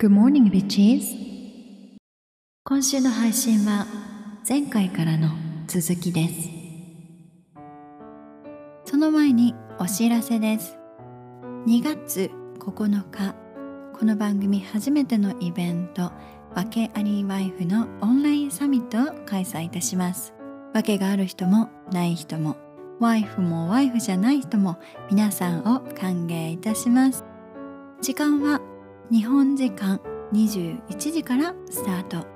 Good morning, bitches. 今週の配信は前回からの続きです。その前にお知らせです。2月9日、この番組初めてのイベント、わけありワイフのオンラインサミットを開催いたします。わけがある人もない人も、ワイフもワイフじゃない人も皆さんを歓迎いたします。時間は日本時間21時からスタート。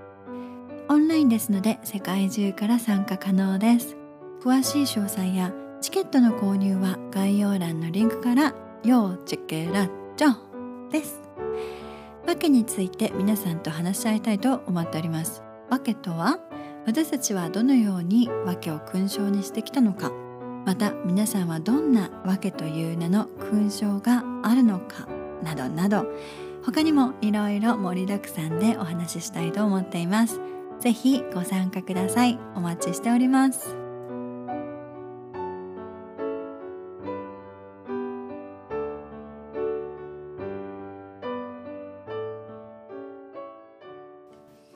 オンラインですので世界中から参加可能です。詳しい詳細やチケットの購入は概要欄のリンクから要チェケラッチョです。わけについて皆さんと話し合いたいと思っております。わけとは私たちはどのようにわけを勲章にしてきたのか。また皆さんはどんなわけという名の勲章があるのか。などなど。他にもいろいろ盛りだくさんでお話ししたいと思っています。ぜひご参加ください。お待ちしております。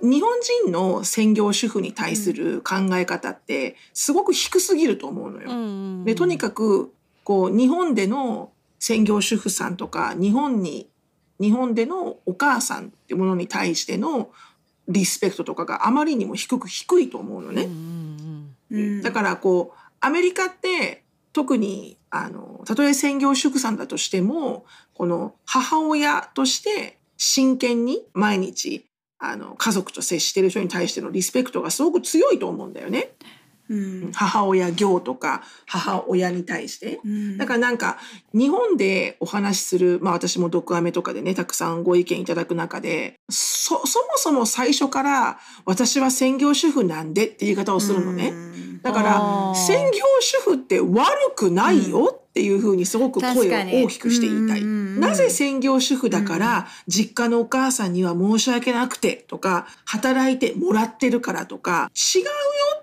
日本人の専業主婦に対する考え方ってすごく低すぎると思うのよ。でとにかくこう日本での専業主婦さんとか日本に日本でのお母さんってものに対してのリスペクトとかがあまりにも低く低いと思うのね。だからこうアメリカって特にあのたとえ専業主婦さんだとしてもこの母親として真剣に毎日あの家族と接してる人に対してのリスペクトがすごく強いと思うんだよね。うん。母親業とか母親に対して。だからなんか日本でお話しする、まあ私も毒アメとかでね、たくさんご意見いただく中で、そ、そもそも最初から私は専業主婦なんでっていう言い方をするのね。だかあらー。専業主婦って悪くないよっていうふうにすごく声を大きくして言いたい。うんうんうん。なぜ専業主婦だから実家のお母さんには申し訳なくてとか働いてもらってるからとか違うよ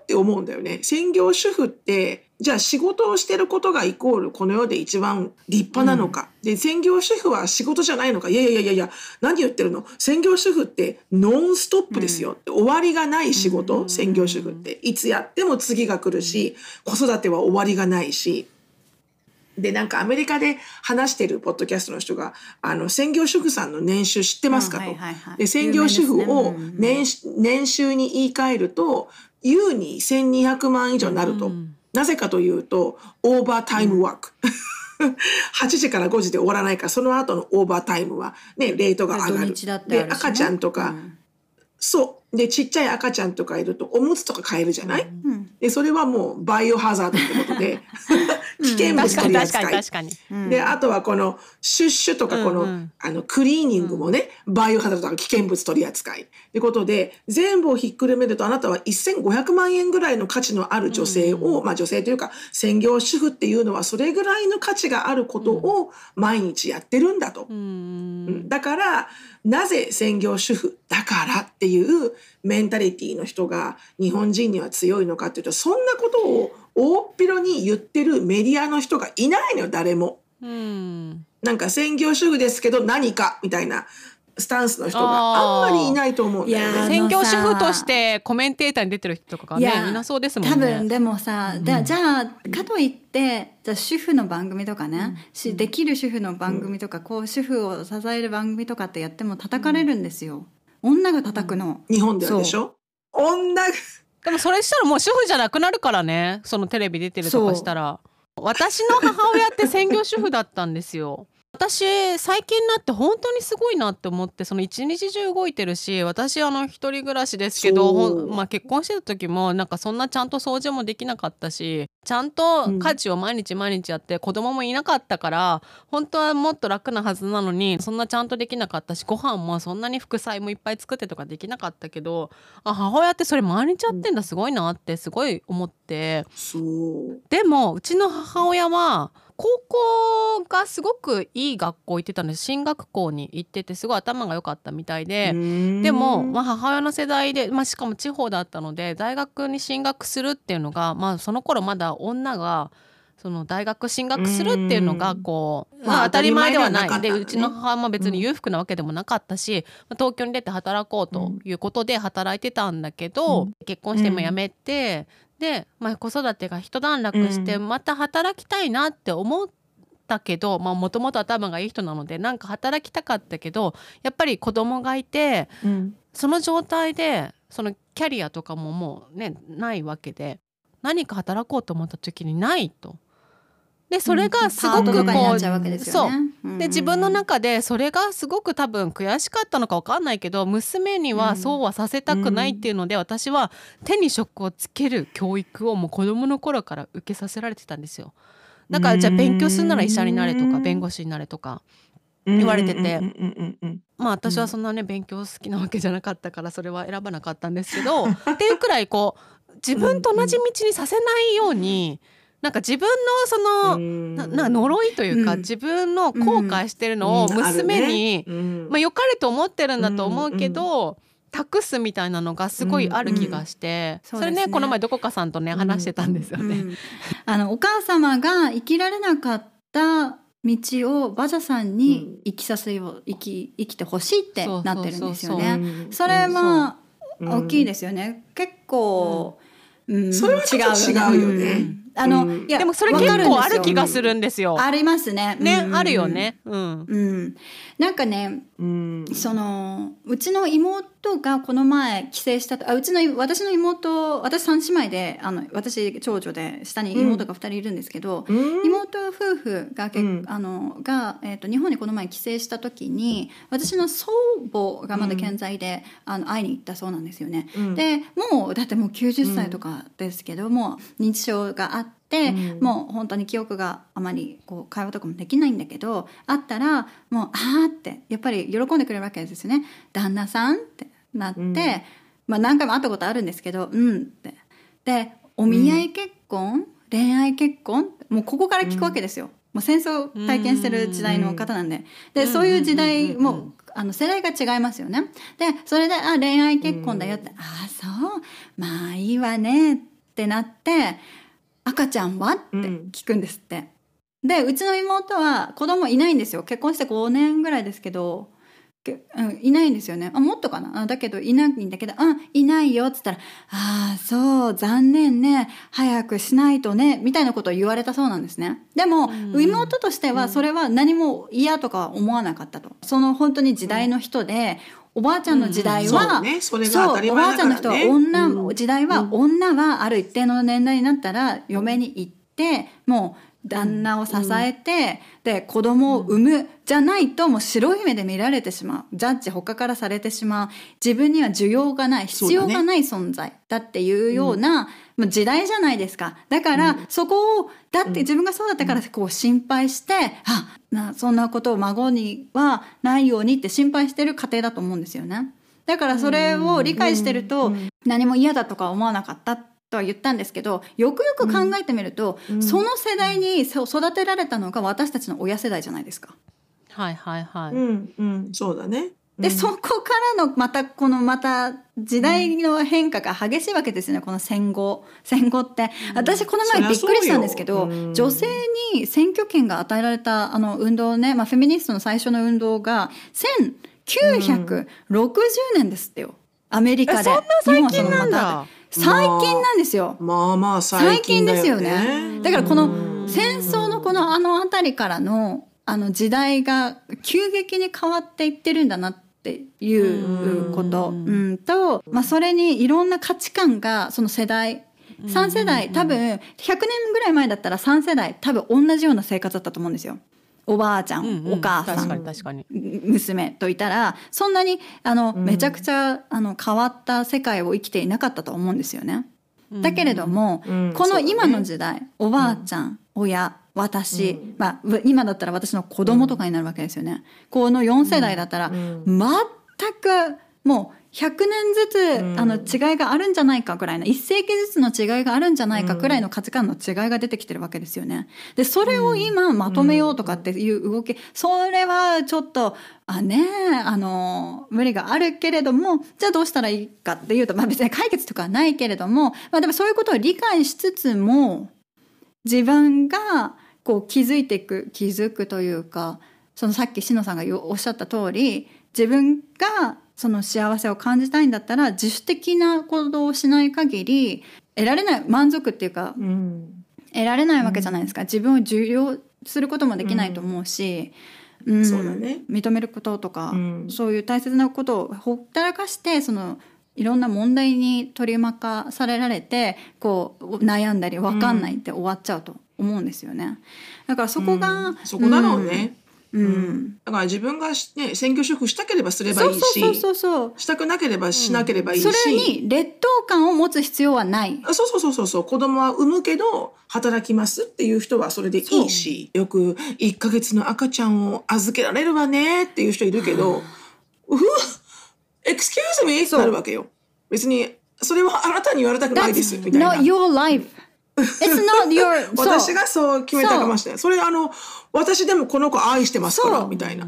って思うんだよね。専業主婦ってじゃあ仕事をしてることがイコールこの世で一番立派なのか。で専業主婦は仕事じゃないのか。いやいやいやいや何言ってるの？専業主婦ってノンストップですよ。終わりがない仕事、専業主婦って。いつやっても次が来るし子育ては終わりがないし。で、なんかアメリカで話してるポッドキャストの人が、あの、専業主婦さんの年収知ってますかと。あはいはいはいで、専業主婦を有名ですねうんうん年,、年収に言い換えると、優に1200万以上になると。なぜかというと、 overtime work。8時から5時で終わらないから、その後のオーバータイムは、ね、レートが上がる。土日だってあで、赤ちゃんとか、うんそう。で、ちっちゃい赤ちゃんとかいると、おむつとか買えるじゃない、んで、それはもうバイオハザードってことで、危険物取り扱い。で、あとはこのシュッシュとかこの、あのクリーニングもね、バイオハザードとか危険物取り扱い。ってことで、全部をひっくるめるとあなたは1500万円ぐらいの価値のある女性を、まあ女性というか専業主婦っていうのはそれぐらいの価値があることを毎日やってるんだと。だからなぜ専業主婦だからっていうメンタリティーの人が日本人には強いのかっていうとそんなことを大っぴろに言ってるメディアの人がいないのよ誰も。うんなんか専業主婦ですけど何かみたいなスタンスの人があんまりいないと思うね。専業主婦としてコメンテーターに出てる人とかねいやいなそうですもんね。多分でもさ、だじゃあかといってじゃあ主婦の番組とかね、しできる主婦の番組とか、こう主婦を支える番組とかってやっても叩かれるんですよ、女が叩くの、日本ではでしょ？女が。でもそれしたらもう主婦じゃなくなるからねそのテレビ出てるとかしたら。私の母親って専業主婦だったんですよ私最近になって本当にすごいなって思ってその一日中動いてるし私あの一人暮らしですけどまあ、結婚してた時もなんかそんなちゃんと掃除もできなかったしちゃんと家事を毎日毎日やって子供もいなかったから本当はもっと楽なはずなのにそんなちゃんとできなかったしご飯もそんなに副菜もいっぱい作ってとかできなかったけどあ母親ってそれ毎日やってんだすごいなってすごい思って。そう。でもうちの母親は高校がすごくいい学校行ってたんです進学校に行っててすごい頭が良かったみたいで。でも、まあ、母親の世代で、まあ、しかも地方だったので大学に進学するっていうのが、まあ、その頃まだ女がその大学進学するっていうのがこう、うんまあ、当たり前ではない。ねでうちの母も別に裕福なわけでもなかったし、まあ東京に出て働こうということで働いてたんだけど、うん。結婚しても辞めて、で、まあ、子育てが一段落してうんまた働きたいなって思ったけどもともと頭がいい人なのでなんか働きたかったけどやっぱり子供がいてうんその状態でそのキャリアとかももうねないわけで何か働こうと思った時にないと。でそれがすごくこうちゃうわけですそう。で自分の中でそれがすごく多分悔しかったのか分かんないけど娘にはそうはさせたくないっていうので、私は手に職をつける教育をもう子供の頃から受けさせられてたんですよ。だからじゃあ勉強するなら医者になれとか弁護士になれとか言われてて。うんうんうんうんうん。まあ私はそんなね勉強好きなわけじゃなかったからそれは選ばなかったんですけどっていうくらいこう自分と同じ道にさせないようになんか自分のそのうん。なな呪いというか、うん。自分の後悔してるのを娘ね。に、うん。まあ、良かれと思ってるんだと思うけど、託すみたいなのがすごいある気がして、うんそれねそうですね。この前どこかさんとね話してたんですよね。うんあのお母様が生きられなかった道をバジャさんに生きさせよう生き生きてほしいってなってるんですよね。うん。それまうん。あ大きいですよね。結構、うん。それは違うよね。んあの、うんいやでもそれわ結構ある気がするんですよ。ありますね。ね、うんあるよ。ね。うん。うん、なんかねうん。そのうちの妹がこの前帰省したとあうちの私の妹私三姉妹であの私長女で下に妹が2人いるんですけど、うん。妹夫婦がけ、うん。あのが、えー、と日本にこの前帰省した時に私の祖母がまだ健在で、あの会いに行ったそうなんですよね。うん。でもうだってもう90歳とかですけども、認知症があって、うん。もう本当に記憶があまりこう会話とかもできないんだけどあったらもう「あーってやっぱり喜んでくれるわけですよね「旦那さん?」ってなって、うん。まあ、何回も会ったことあるんですけど「うん」って。でお見合い結婚、恋愛結婚？もうここから聞くわけですよ。もう戦争を体験してる時代の方なんで。で、うん。そういう時代もあの世代が違いますよね。でそれで「あ恋愛結婚だよ」って「ああそう。まあいいわね」ってなって「赤ちゃんは?」って聞くんですって。でうちの妹は子供いないんですよ。結婚して5年ぐらいですけど、けうん、いないんですよね。あもっとかな？あだけどいないんだけど「うんいないよ」っつったら「ああそう残念ね。早くしないとね」みたいなことを言われたそうなんですね。でも、うん妹としてはそれは何も嫌とかは思わなかったと。その本当に時代の人で、おばあちゃんの時代は、そうね。それがそう当たりおばあちゃんの人は女、うん。時代はうん女はある一定の年代になったら嫁に行ってもう旦那を支えて、で子供を産む、じゃないともう白い目で見られてしまう。ジャッジ他からされてしまう。自分には需要がない必要がない存在。だっていうような、まあ時代じゃないですか。だから、そこをだって自分がそうだったからこう心配して、あなそんなことを孫にはないようにって心配してる家庭だと思うんですよね。だからそれを理解してると何も嫌だとか思わなかったとは言ったんですけどよくよく考えてみると、その世代にそ育てられたのが私たちの親世代じゃないですか。はいはいはい。うんうん。そうだね。で、うん。そこからのまたこのまた時代の変化が激しいわけですよね。この戦後。戦後って。私この前びっくりしたんですけど、女性に選挙権が与えられたあの運動ね、まあ、フェミニストの最初の運動が1960年ですってよ。アメリカで。えそんな最近日本はそのまたなんだ。最近なんですよ。まあまあ最最近ですよよねね。だからこのうん戦争のこのあの辺りからのあの時代が急激に変わっていってるんだなっていうことうんうんと、まあ、それにいろんな価値観がその世代3世代多分100年ぐらい前だったら3世代多分同じような生活だったと思うんですよ。おばあちゃん、うんうんお母さんに確かに。娘といたらそんなにあの、うん。めちゃくちゃあの変わった世界を生きていなかったと思うんですよね。だけれども、うん。この今の時代、おばあちゃん、親私、うん。まあう今だったら私の子供とかになるわけですよね。この4世代だったら、うん。全くもう100年ずつ、うん。あの違いがあるんじゃないかぐらいの1世紀ずつの違いがあるんじゃないかぐらいの価値観の違いが出てきてるわけですよね。でそれを今まとめようとかっていう動き、それはちょっとあねあの無理があるけれどもじゃあどうしたらいいかっていうと、まあ、別に解決とかはないけれども、まあ、でもそういうことを理解しつつも自分がこう気づいていく気づくというかそのさっきしのさんがおっしゃった通り自分がその幸せを感じたいんだったら自主的な行動をしない限り得られない満足っていうか、うん、得られないわけじゃないですか、自分を重要することもできないと思うし、うん、そうだね、認めることとか、そういう大切なことをほったらかしてそのいろんな問題に取り巻かされられてこう悩んだり分かんないって終わっちゃうと思うんですよね。だからそこが、そこだろうね。うん、だから自分が、ね、選挙主婦したければすればいいしそうそうそうしたくなければしなければいいし、うん、それに劣等感を持つ必要はない。そうそうそうそうそう。子供は産むけど働きますっていう人はそれでいいしよく1か月の赤ちゃんを預けられるわねっていう人いるけど「うふエクスキューズミー」ってなるわけよ。別にそれはあなたに言われたくないですみたいな。It's not your 私がそう決めたかもしれない。それあの私でもこの子愛してますからみたいな。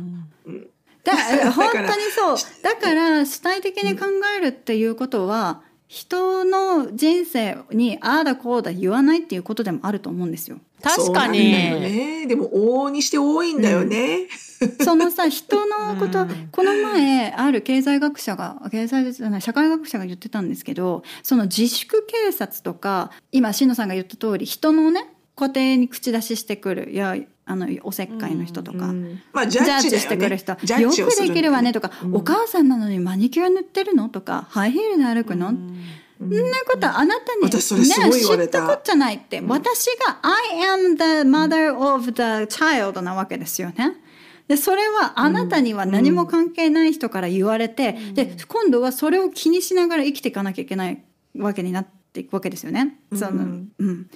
だ 本当にそう。だから主体的に考えるっていうことは、人の人生にああだこうだ言わないっていうことでもあると思うんですよ。確かに。ね、でも往々にして多いんだよね。うん、そのさ人のこと、うん、この前ある経済学者が経済じゃない社会学者が言ってたんですけどその自粛警察とか今しのさんが言った通り人のね家庭に口出ししてくるいやあのおせっかいの人とか、うんまあ、ジャッジ、ね,、してくる人。よくできるわねとか、うん、お母さんなのにマニキュア塗ってるのとかハイヒールで歩くの、うんそんなことあなたに、ね、知ったこっちゃないって、私が I am the mother of the child なわけですよね。でそれはあなたには何も関係ない人から言われて、で今度はそれを気にしながら生きていかなきゃいけないわけになっていくわけですよね。そのうん、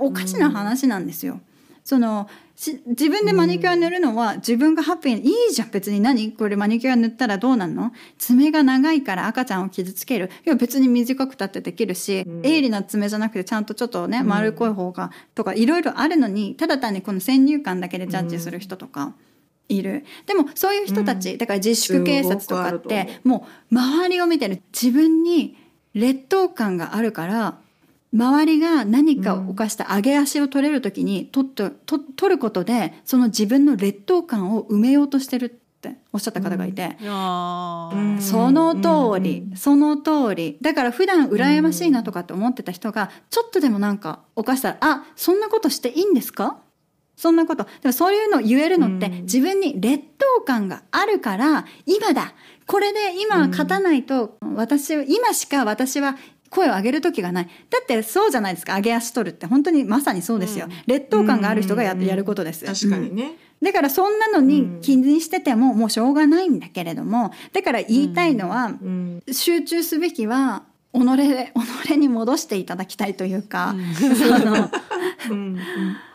おかしな話なんですよ。その自分でマニキュア塗るのは自分がハッピーいいじゃん別に。何？これマニキュア塗ったらどうなんの？爪が長いから赤ちゃんを傷つける。いや別に短くたってできるし、うん、鋭利な爪じゃなくてちゃんとちょっとね丸っこい方が、とかいろいろあるのにただ単にこの先入観だけでジャッジする人とか。いる。でもそういう人たち、だから自粛警察とかってもう周りを見てる。自分に劣等感があるから周りが何かを犯した上げ足を取れる時に取っとと取ることでその自分の劣等感を埋めようとしてるっておっしゃった方がいて、うん、その通り、その通り。だから普段羨ましいなとかって思ってた人がちょっとでもなんか犯したら「あそんなことしていいんですか?」そんなこと。でもそういうの言えるのって自分に劣等感があるから今だこれで今勝たないと私今しか私は声を上げる時がない。だってそうじゃないですか。上げ足取るって本当にまさにそうですよ、うん、劣等感がある人がや,、やることです。確かにね、だからそんなのに気にしててももうしょうがないんだけれどもだから言いたいのは、集中すべきは己己に戻していただきたいというか、うん、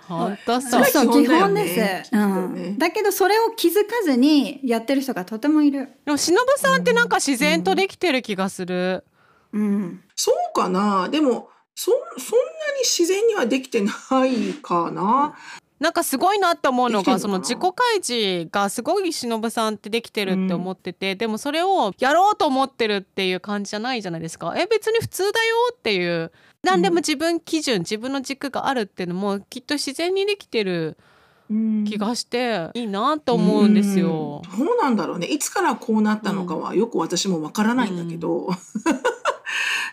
本当そう。そう基本です、うん、だけどそれを気づかずにやってる人がとてもいる。でも忍さんってなんか自然とできてる気がする、うん、そうかな？でもそそんなに自然にはできてないかな？なんかすごいなって思うのがその自己開示がすごい忍さんってできてるって思ってて、うん、でもそれをやろうと思ってるっていう感じじゃないじゃないですか？え別に普通だよっていう。何でも自分基準、うん、自分の軸があるっていうのもきっと自然にできてる気がしていいなと思うんですよ、うん、どうなんだろうね。いつからこうなったのかはよく私もわからないんだけど、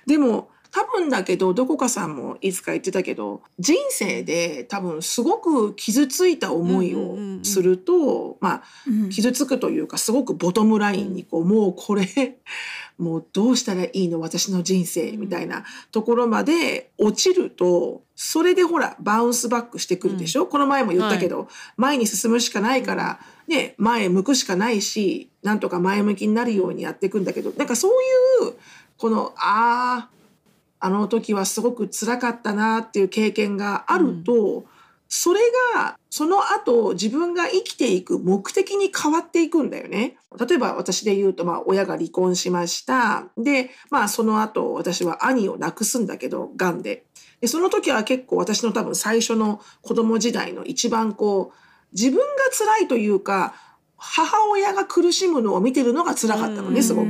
でも多分だけどどこかさんもいつか言ってたけど人生で多分すごく傷ついた思いをすると、まあ、傷つくというかすごくボトムラインにこうもうこれ もうどうしたらいいの？私の人生みたいなところまで落ちるとそれでほらバウンスバックしてくるでしょ、うん、この前も言ったけど、はい、前に進むしかないから、ね、前向くしかないしなんとか前向きになるようにやっていくんだけどなんかそういうこのあああの時はすごく辛かったなっていう経験があると、うん、それがその後自分が生きていく目的に変わっていくんだよね。例えば私で言うと、まあ、親が離婚しました。で、まあ、その後私は兄を亡くすんだけど、癌で。で、その時は結構私の多分最初の子供時代の一番こう、自分が辛いというか、母親が苦しむのを見てるのが辛かったのね、すごく。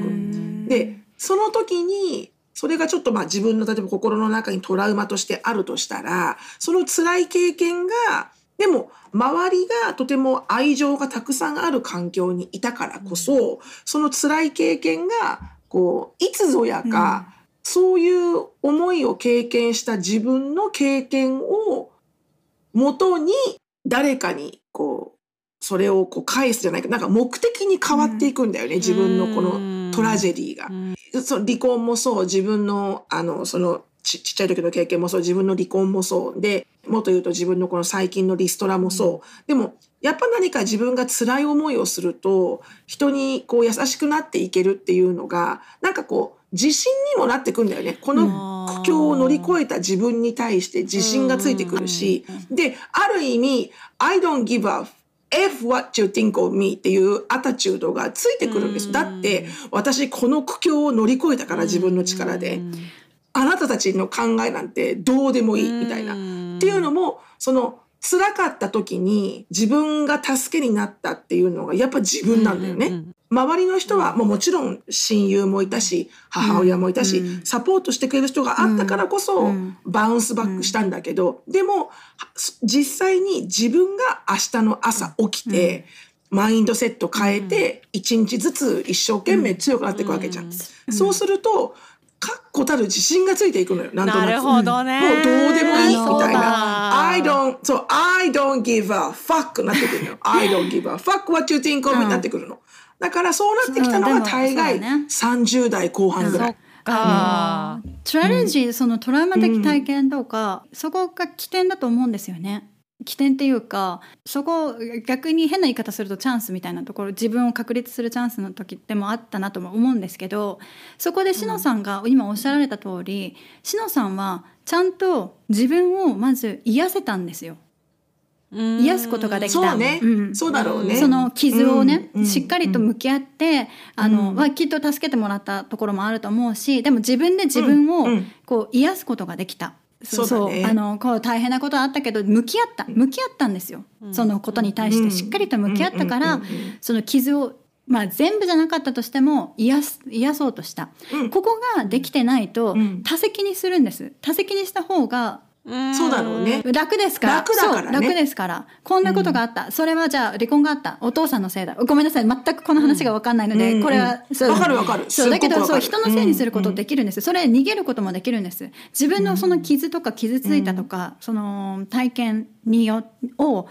で、その時にそれがちょっとまあ自分の例えば心の中にトラウマとしてあるとしたら、その辛い経験が、でも周りがとても愛情がたくさんある環境にいたからこそ、その辛い経験が、こう、いつぞやか、そういう思いを経験した自分の経験をもとに誰かにこうそれをこう返すじゃないか。なんか目的に変わっていくんだよね、自分のこのトラジェディが。その離婚もそう自分のあのそのちちっちゃい時の経験もそう自分の離婚もそうでもっと言うと自分のこの最近のリストラもそう、でもやっぱ何か自分が辛い思いをすると人にこう優しくなっていけるっていうのがなんかこう自信にもなってくんだよね。この苦境を乗り越えた自分に対して自信がついてくるし、で、ある意味、I don't give a F what you think of me っていうアタチュードがついてくるんです。だって、私この苦境を乗り越えたから自分の力で。あなたたちの考えなんてどうでもいいみたいな。っていうのも、その辛かった時に自分が助けになったっていうのがやっぱ自分なんだよね。周りの人はもうもちろん親友もいたし母親もいたし、サポートしてくれる人があったからこそバウンスバックしたんだけど、でも実際に自分が明日の朝起きて、マインドセット変えて一日ずつ一生懸命強くなっていくわけじゃん。そうすると確固たる自信がついていくのよ。なんとなく。なるほどね。もうどうでもいいみたいな。I don't, そう、I don't give a fuck なってくるのよ。I don't give a fuck what you think of になってくるの。だからそうなってきたのが大概30代後半ぐらい。あトラレジー、そのトラウマ的体験とか、うん、そこが起点だと思うんですよね。起点っていうかそこ逆に変な言い方するとチャンスみたいなところ自分を確立するチャンスの時でもあったなとも思うんですけどそこでしのさんが今おっしゃられた通りしのさんはちゃんと自分をまず癒せたんですよ。癒すことができた。そうね。うん、そうだろうね。その傷をね、うん、しっかりと向き合って、あの、まあ、きっと助けてもらったところもあると思うし、でも自分で自分をこう癒すことができた。そうそう、ね、あのこう大変なことあったけど向き合った。向き合ったんですよ、うん、そのことに対してしっかりと向き合ったから、その傷をまあ、全部じゃなかったとしても癒す癒そうとした、うん、ここができてないと多責にするんです。多責にした方がそうだろうね。楽ですから。楽だから、ね、楽ですから。こんなことがあった。うん、それはじゃあ離婚があった。お父さんのせいだ。ごめんなさい。全くこの話がわかんないので、うん、これは。わかるわかる。そう。だけど、そう、人のせいにすることできるんです。それ逃げることもできるんです。自分のその傷とか傷ついたとか、その体験によ、を、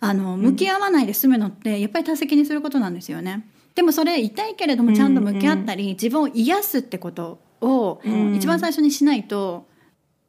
あの、向き合わないで済むのって、やっぱり多責にすることなんですよね。でもそれ痛いけれどもちゃんと向き合ったり、自分を癒すってことを一番最初にしないと、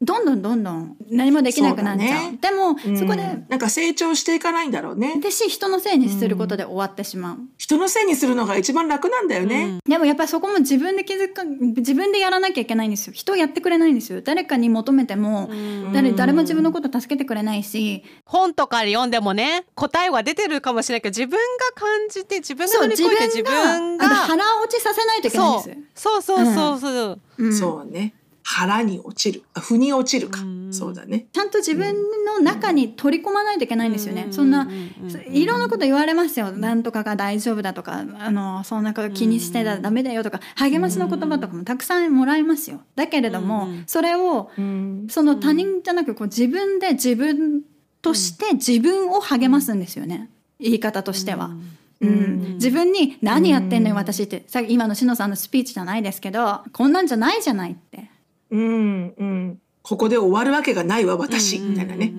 どんどんどんどん何もできなくなっちゃう。うね、でも、うん、そこで。なんか成長していかないんだろうね。でし、人のせいにすることで終わってしまう。うん、人のせいにするのが一番楽なんだよね。うん、でもやっぱりそこも自分で気づか、自分でやらなきゃいけないんですよ。人をやってくれないんですよ。誰かに求めても、誰、誰も自分のこと助けてくれないし。本とか読んでもね、答えは出てるかもしれないけど、自分が感じて、自分が乗り越えて自分が。腹落ちさせないといけないんです。そうそうそうそう。そうね。腹に落ちる。腑に落ちるか、うそうだね。ちゃんと自分の中に取り込まないといけないんですよね、そんないろんなこと言われますよ。なんとかが大丈夫だとかあのそんなこと気にしてたらダメだよとか励ましの言葉とかもたくさんもらいますよ。だけれども、それを、その他人じゃなくこう自分で自分として自分を励ますんですよね。言い方としては。うん、自分に「何やってんのよ私」って。さ今のしのさんのスピーチじゃないですけどこんなんじゃないじゃないってうんうん、ここで終わるわけがないわ私、みたいなね。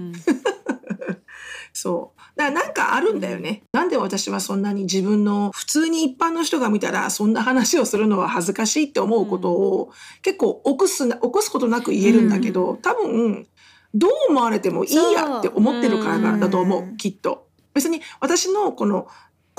そう。だからなんかあるんだよね。なんで私はそんなに自分の普通に一般の人が見たらそんな話をするのは恥ずかしいって思うことを結構起こす起こすことなく言えるんだけど、多分どう思われてもいいやって思ってるからだと思う、きっと。別に私のこの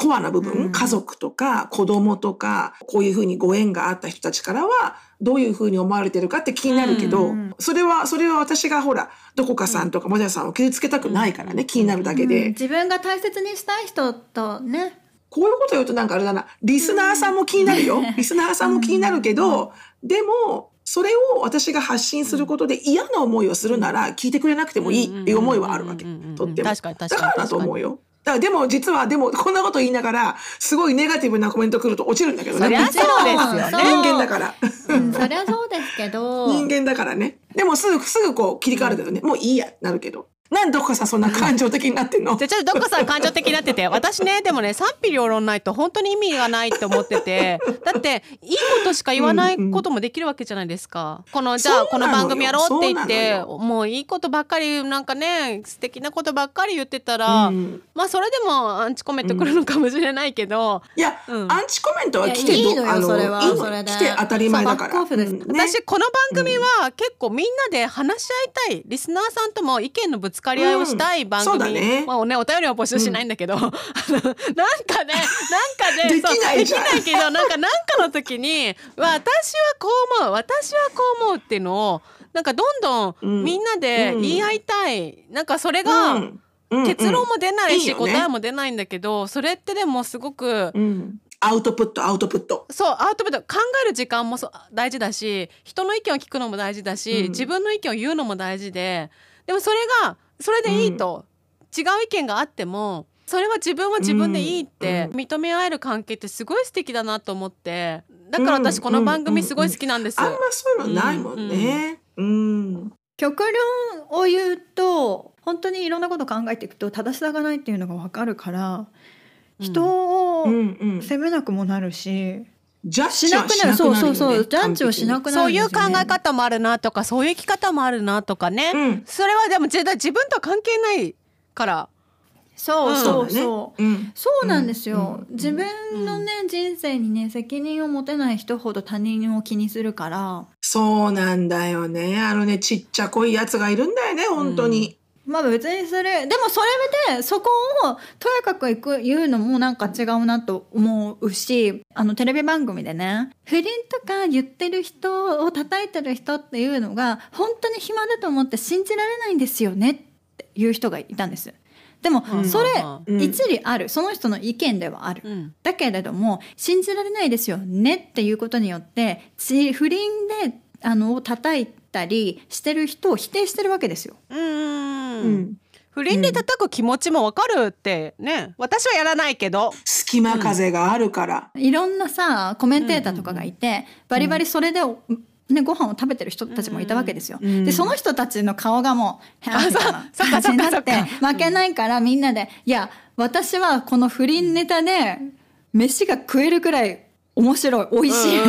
コアな部分、うん、家族とか子供とか、こういうふうにご縁があった人たちからは、どういうふうに思われてるかって気になるけど、うん、それは、それは私がほら、どこかさんとかもじゃさんを傷つけたくないからね、気になるだけで。自分が大切にしたい人とね。こういうこと言うとなんかあれだな、リスナーさんも気になるよ。リスナーさんも気になるけど、でも、それを私が発信することで嫌な思いをするなら聞いてくれなくてもいいっていう思いはあるわけ。とっても。だからだと思うよ。だでも実はでもこんなこと言いながらすごいネガティブなコメント来ると落ちるんだけどね。そりゃそうですよね。人間だから。うん、そりゃそうですけど。人間だからね。でもすぐすぐこう切り替わるけどね、もういいやなるけどなんでどこかさそんな感情的になってんの？じゃあちょっとどっかさん感情的になってて私ねでもね賛否両論ないと本当に意味がないって思ってて。だっていいことしか言わないこともできるわけじゃないですか。このじゃあこの番組やろうって言ってもういいことばっかりなんかね素敵なことばっかり言ってたら、うん。まあそれでもアンチコメント来るのかもしれないけど、いや、うん。アンチコメントは来ていやいいのよあのそれはそれで。来て当たり前だから。ね。私この番組は結構みんなで話し合いたいリスナーさんとも意見のぶつかり合いをしたい番そう組、だね。まあねお便りは募集しないんだけど、あの なんかねなんかねできないできないけどなんかなんかの時に私はこう思う私はこう思うっていうのをなんかどんどんうん。みんなで言い合いたい、なんかそれが、うん。うん。結論も出ないし、答えも出ないんだけどそれってでもすごく、うん。アウトプットアウトプット。そうアウトプット。考える時間も大事だし人の意見を聞くのも大事だし、うん。自分の意見を言うのも大事で。でもそれがそれでいいと、違う意見があってもそれは自分は自分でいいってうん認め合える関係ってすごい素敵だなと思ってだから私この番組すごい好きなんです。あんまそういうのないもんね。うん極論を言うと本当にいろんなこと考えていくと正しさがないっていうのが分かるから人をうんうん。責めなくもなるし、ジャッしジはしなくなる。そうそうそう。ジャッジをしなくなるそういう考え方もあるなとかそういう生き方もあるなとかね、うん。それはでも絶対自分とは関係ないから。そうそう。そう、う。ん。そうなんですよ、うん。自分のね、人生にね責任を持てない人ほど他人を気にするから。そうなんだよね。あのねちっちゃこいやつがいるんだよね本当にまあ別にそれでもそれでそこをとやかくいく言うのもなんか違うなと思うしあのテレビ番組でね不倫とか言ってる人を叩いてる人っていうのが本当に暇だと思って信じられないんですよねっていう人がいたんです。でもうんそれうん一理あるその人の意見ではある。うんだけれども信じられないですよねっていうことによってち不倫であのを叩いたりしてる人を否定してるわけですよ。うんうんうん。不倫で叩く気持ちもわかるってね。私はやらないけど。隙間風があるから。いろんなさコメンテーターとかがいて、バリバリそれで、ね、ご飯を食べてる人たちもいたわけですよ。うんでその人たちの顔がもう へんみたいなそっか感じになって 負けないからみんなで「いや私はこの不倫ネタで飯が食えるくらい面白い美味しい」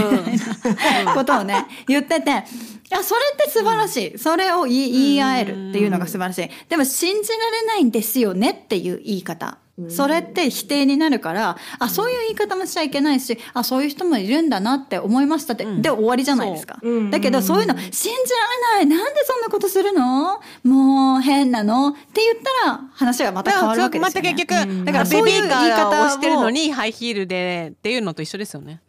みたいなことをね言ってて。いやそれって素晴らしい。それを言い言い合えるっていうのが素晴らしい。でも信じられないんですよねっていう言い方。それって否定になるからあそういう言い方もしちゃいけないしあそういう人もいるんだなって思いましたって、で終わりじゃないですか、だけどそういうの信じられない。なんでそんなことするの？もう変なの？って言ったら話がまた変わるわけですよ、ね、また結局、だからベそういう言いビーカー方ををしてるのにハイヒールでっていうのと一緒ですよね。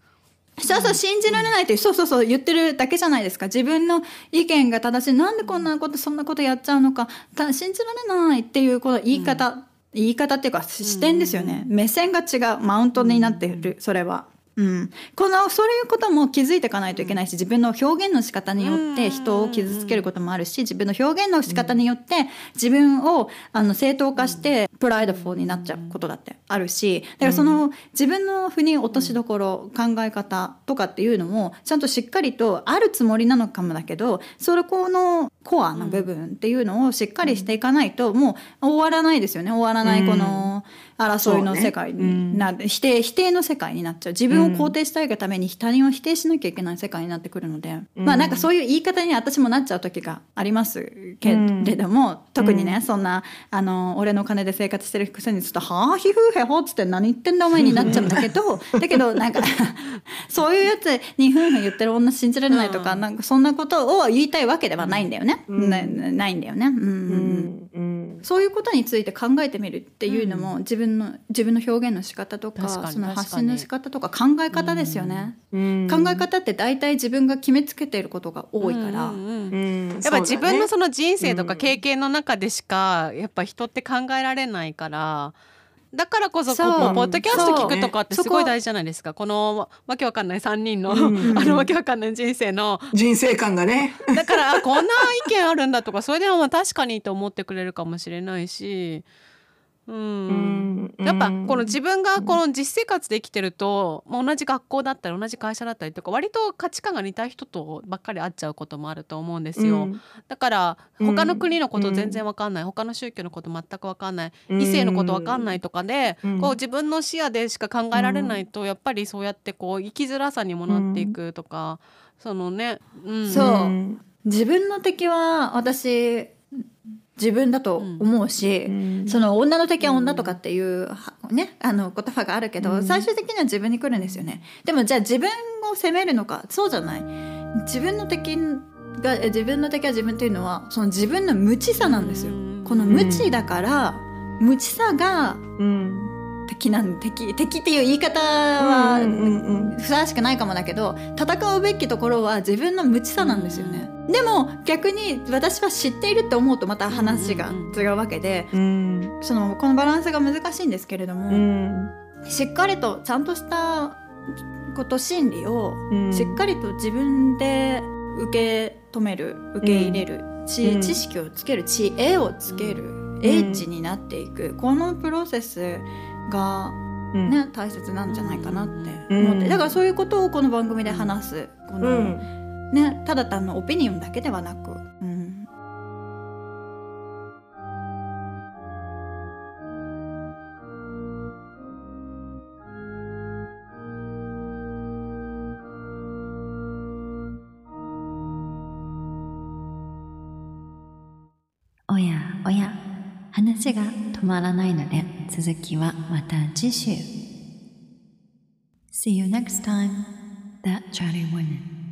そうそう信じられないってそうそうそう言ってるだけじゃないですか。自分の意見が正しい。なんでこんなことそんなことやっちゃうのか。た信じられないっていうこの言い方、言い方っていうか視点ですよね、目線が違う。マウントになってる。それは。うん、このそういうことも気づいていかないといけないし自分の表現の仕方によって人を傷つけることもあるし自分の表現の仕方によって自分をあの正当化してプライドフォーになっちゃうことだってあるしだからその自分の腑に落としどころ考え方とかっていうのもちゃんとしっかりとあるつもりなのかもだけどそれこのコアな部分っていうのをしっかりしていかないともう終わらないですよね。終わらないこの争いの世界になって、否定否定の世界になっちゃう。自分を肯定したいがために他人を否定しなきゃいけない世界になってくるので、まあなんかそういう言い方に私もなっちゃう時がありますけれども、特にね、そんなあの俺の金で生活してるくせにちょっと「はあひふへほ」っつって何言ってんだお前になっちゃうん だけどだけどなんか そういうやつにふんふん言ってる女信じられないとか、なんかそんなことを言いたいわけではないんだよね、なないんだよね。うんうんうん。うん。うんそういうことについて考えてみるっていうのも、自分の自分の表現の仕方とかその発信の仕方とか考え方ですよね、うん。考え方って大体自分が決めつけていることが多いから、うんうんうん。うん。やっぱ自分のそその人生とか経験の中でしかやっぱ人って考えられないからだからこそこうポッドキャスト聞くとかってすごい大事じゃないですか。このわけわかんない3人の、うん。あのわけわかんない人生の。人生観がね。だからあこんな意見あるんだとかそれでもまあ確かにと思ってくれるかもしれないしうん、うん。やっぱこの自分がこの実生活で生きてると、まあ、同じ学校だったり同じ会社だったりとか割と価値観が似た人とばっかり会っちゃうこともあると思うんですよ。だから他の国のこと全然わかんない、他の宗教のこと全くわかんない、異性のことわかんないとかで、こう自分の視野でしか考えられないと、やっぱりそうやってこう生きづらさにもなっていくとか、そのね、うん、そう。自分の敵は私自分だと思うし、うん、その女の敵は女とかっていうね、あの言葉があるけど、うん、最終的には自分に来るんですよね。でもじゃあ自分を責めるのかそうじゃない。自分の敵が自分の敵は自分っていうのはその自分の無知さなんですよ。この無知だから、無知さが、敵なん敵敵っていう言い方はふさわしくないかもだけど戦うべきところは自分の無知さなんですよね。でも逆に私は知っているって思うとまた話が違うわけで、そのこのバランスが難しいんですけれども、しっかりとちゃんとしたこと心理をしっかりと自分で受け止める受け入れる、知知識をつける知恵をつける英知になっていく、このプロセスがね、大切なんじゃないかなって思って、だからそういうことをこの番組で話す。この、ね、ただ単のオピニオンだけではなく、話が止まらないので続きはまた次週 See you next time, that chatty woman.